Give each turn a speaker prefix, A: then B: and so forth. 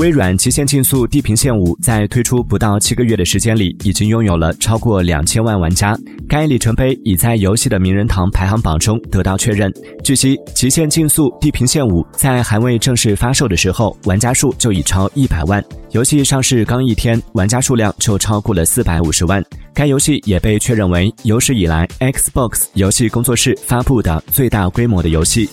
A: 微软极限竞速地平线五在推出不到七个月的时间里已经拥有了超过两千万玩家。该里程碑已在游戏的名人堂排行榜中得到确认。据悉极限竞速地平线五在还未正式发售的时候玩家数就已超一百万。游戏上市刚一天玩家数量就超过了四百五十万。该游戏也被确认为有史以来 xbox 游戏工作室发布的最大规模的游戏。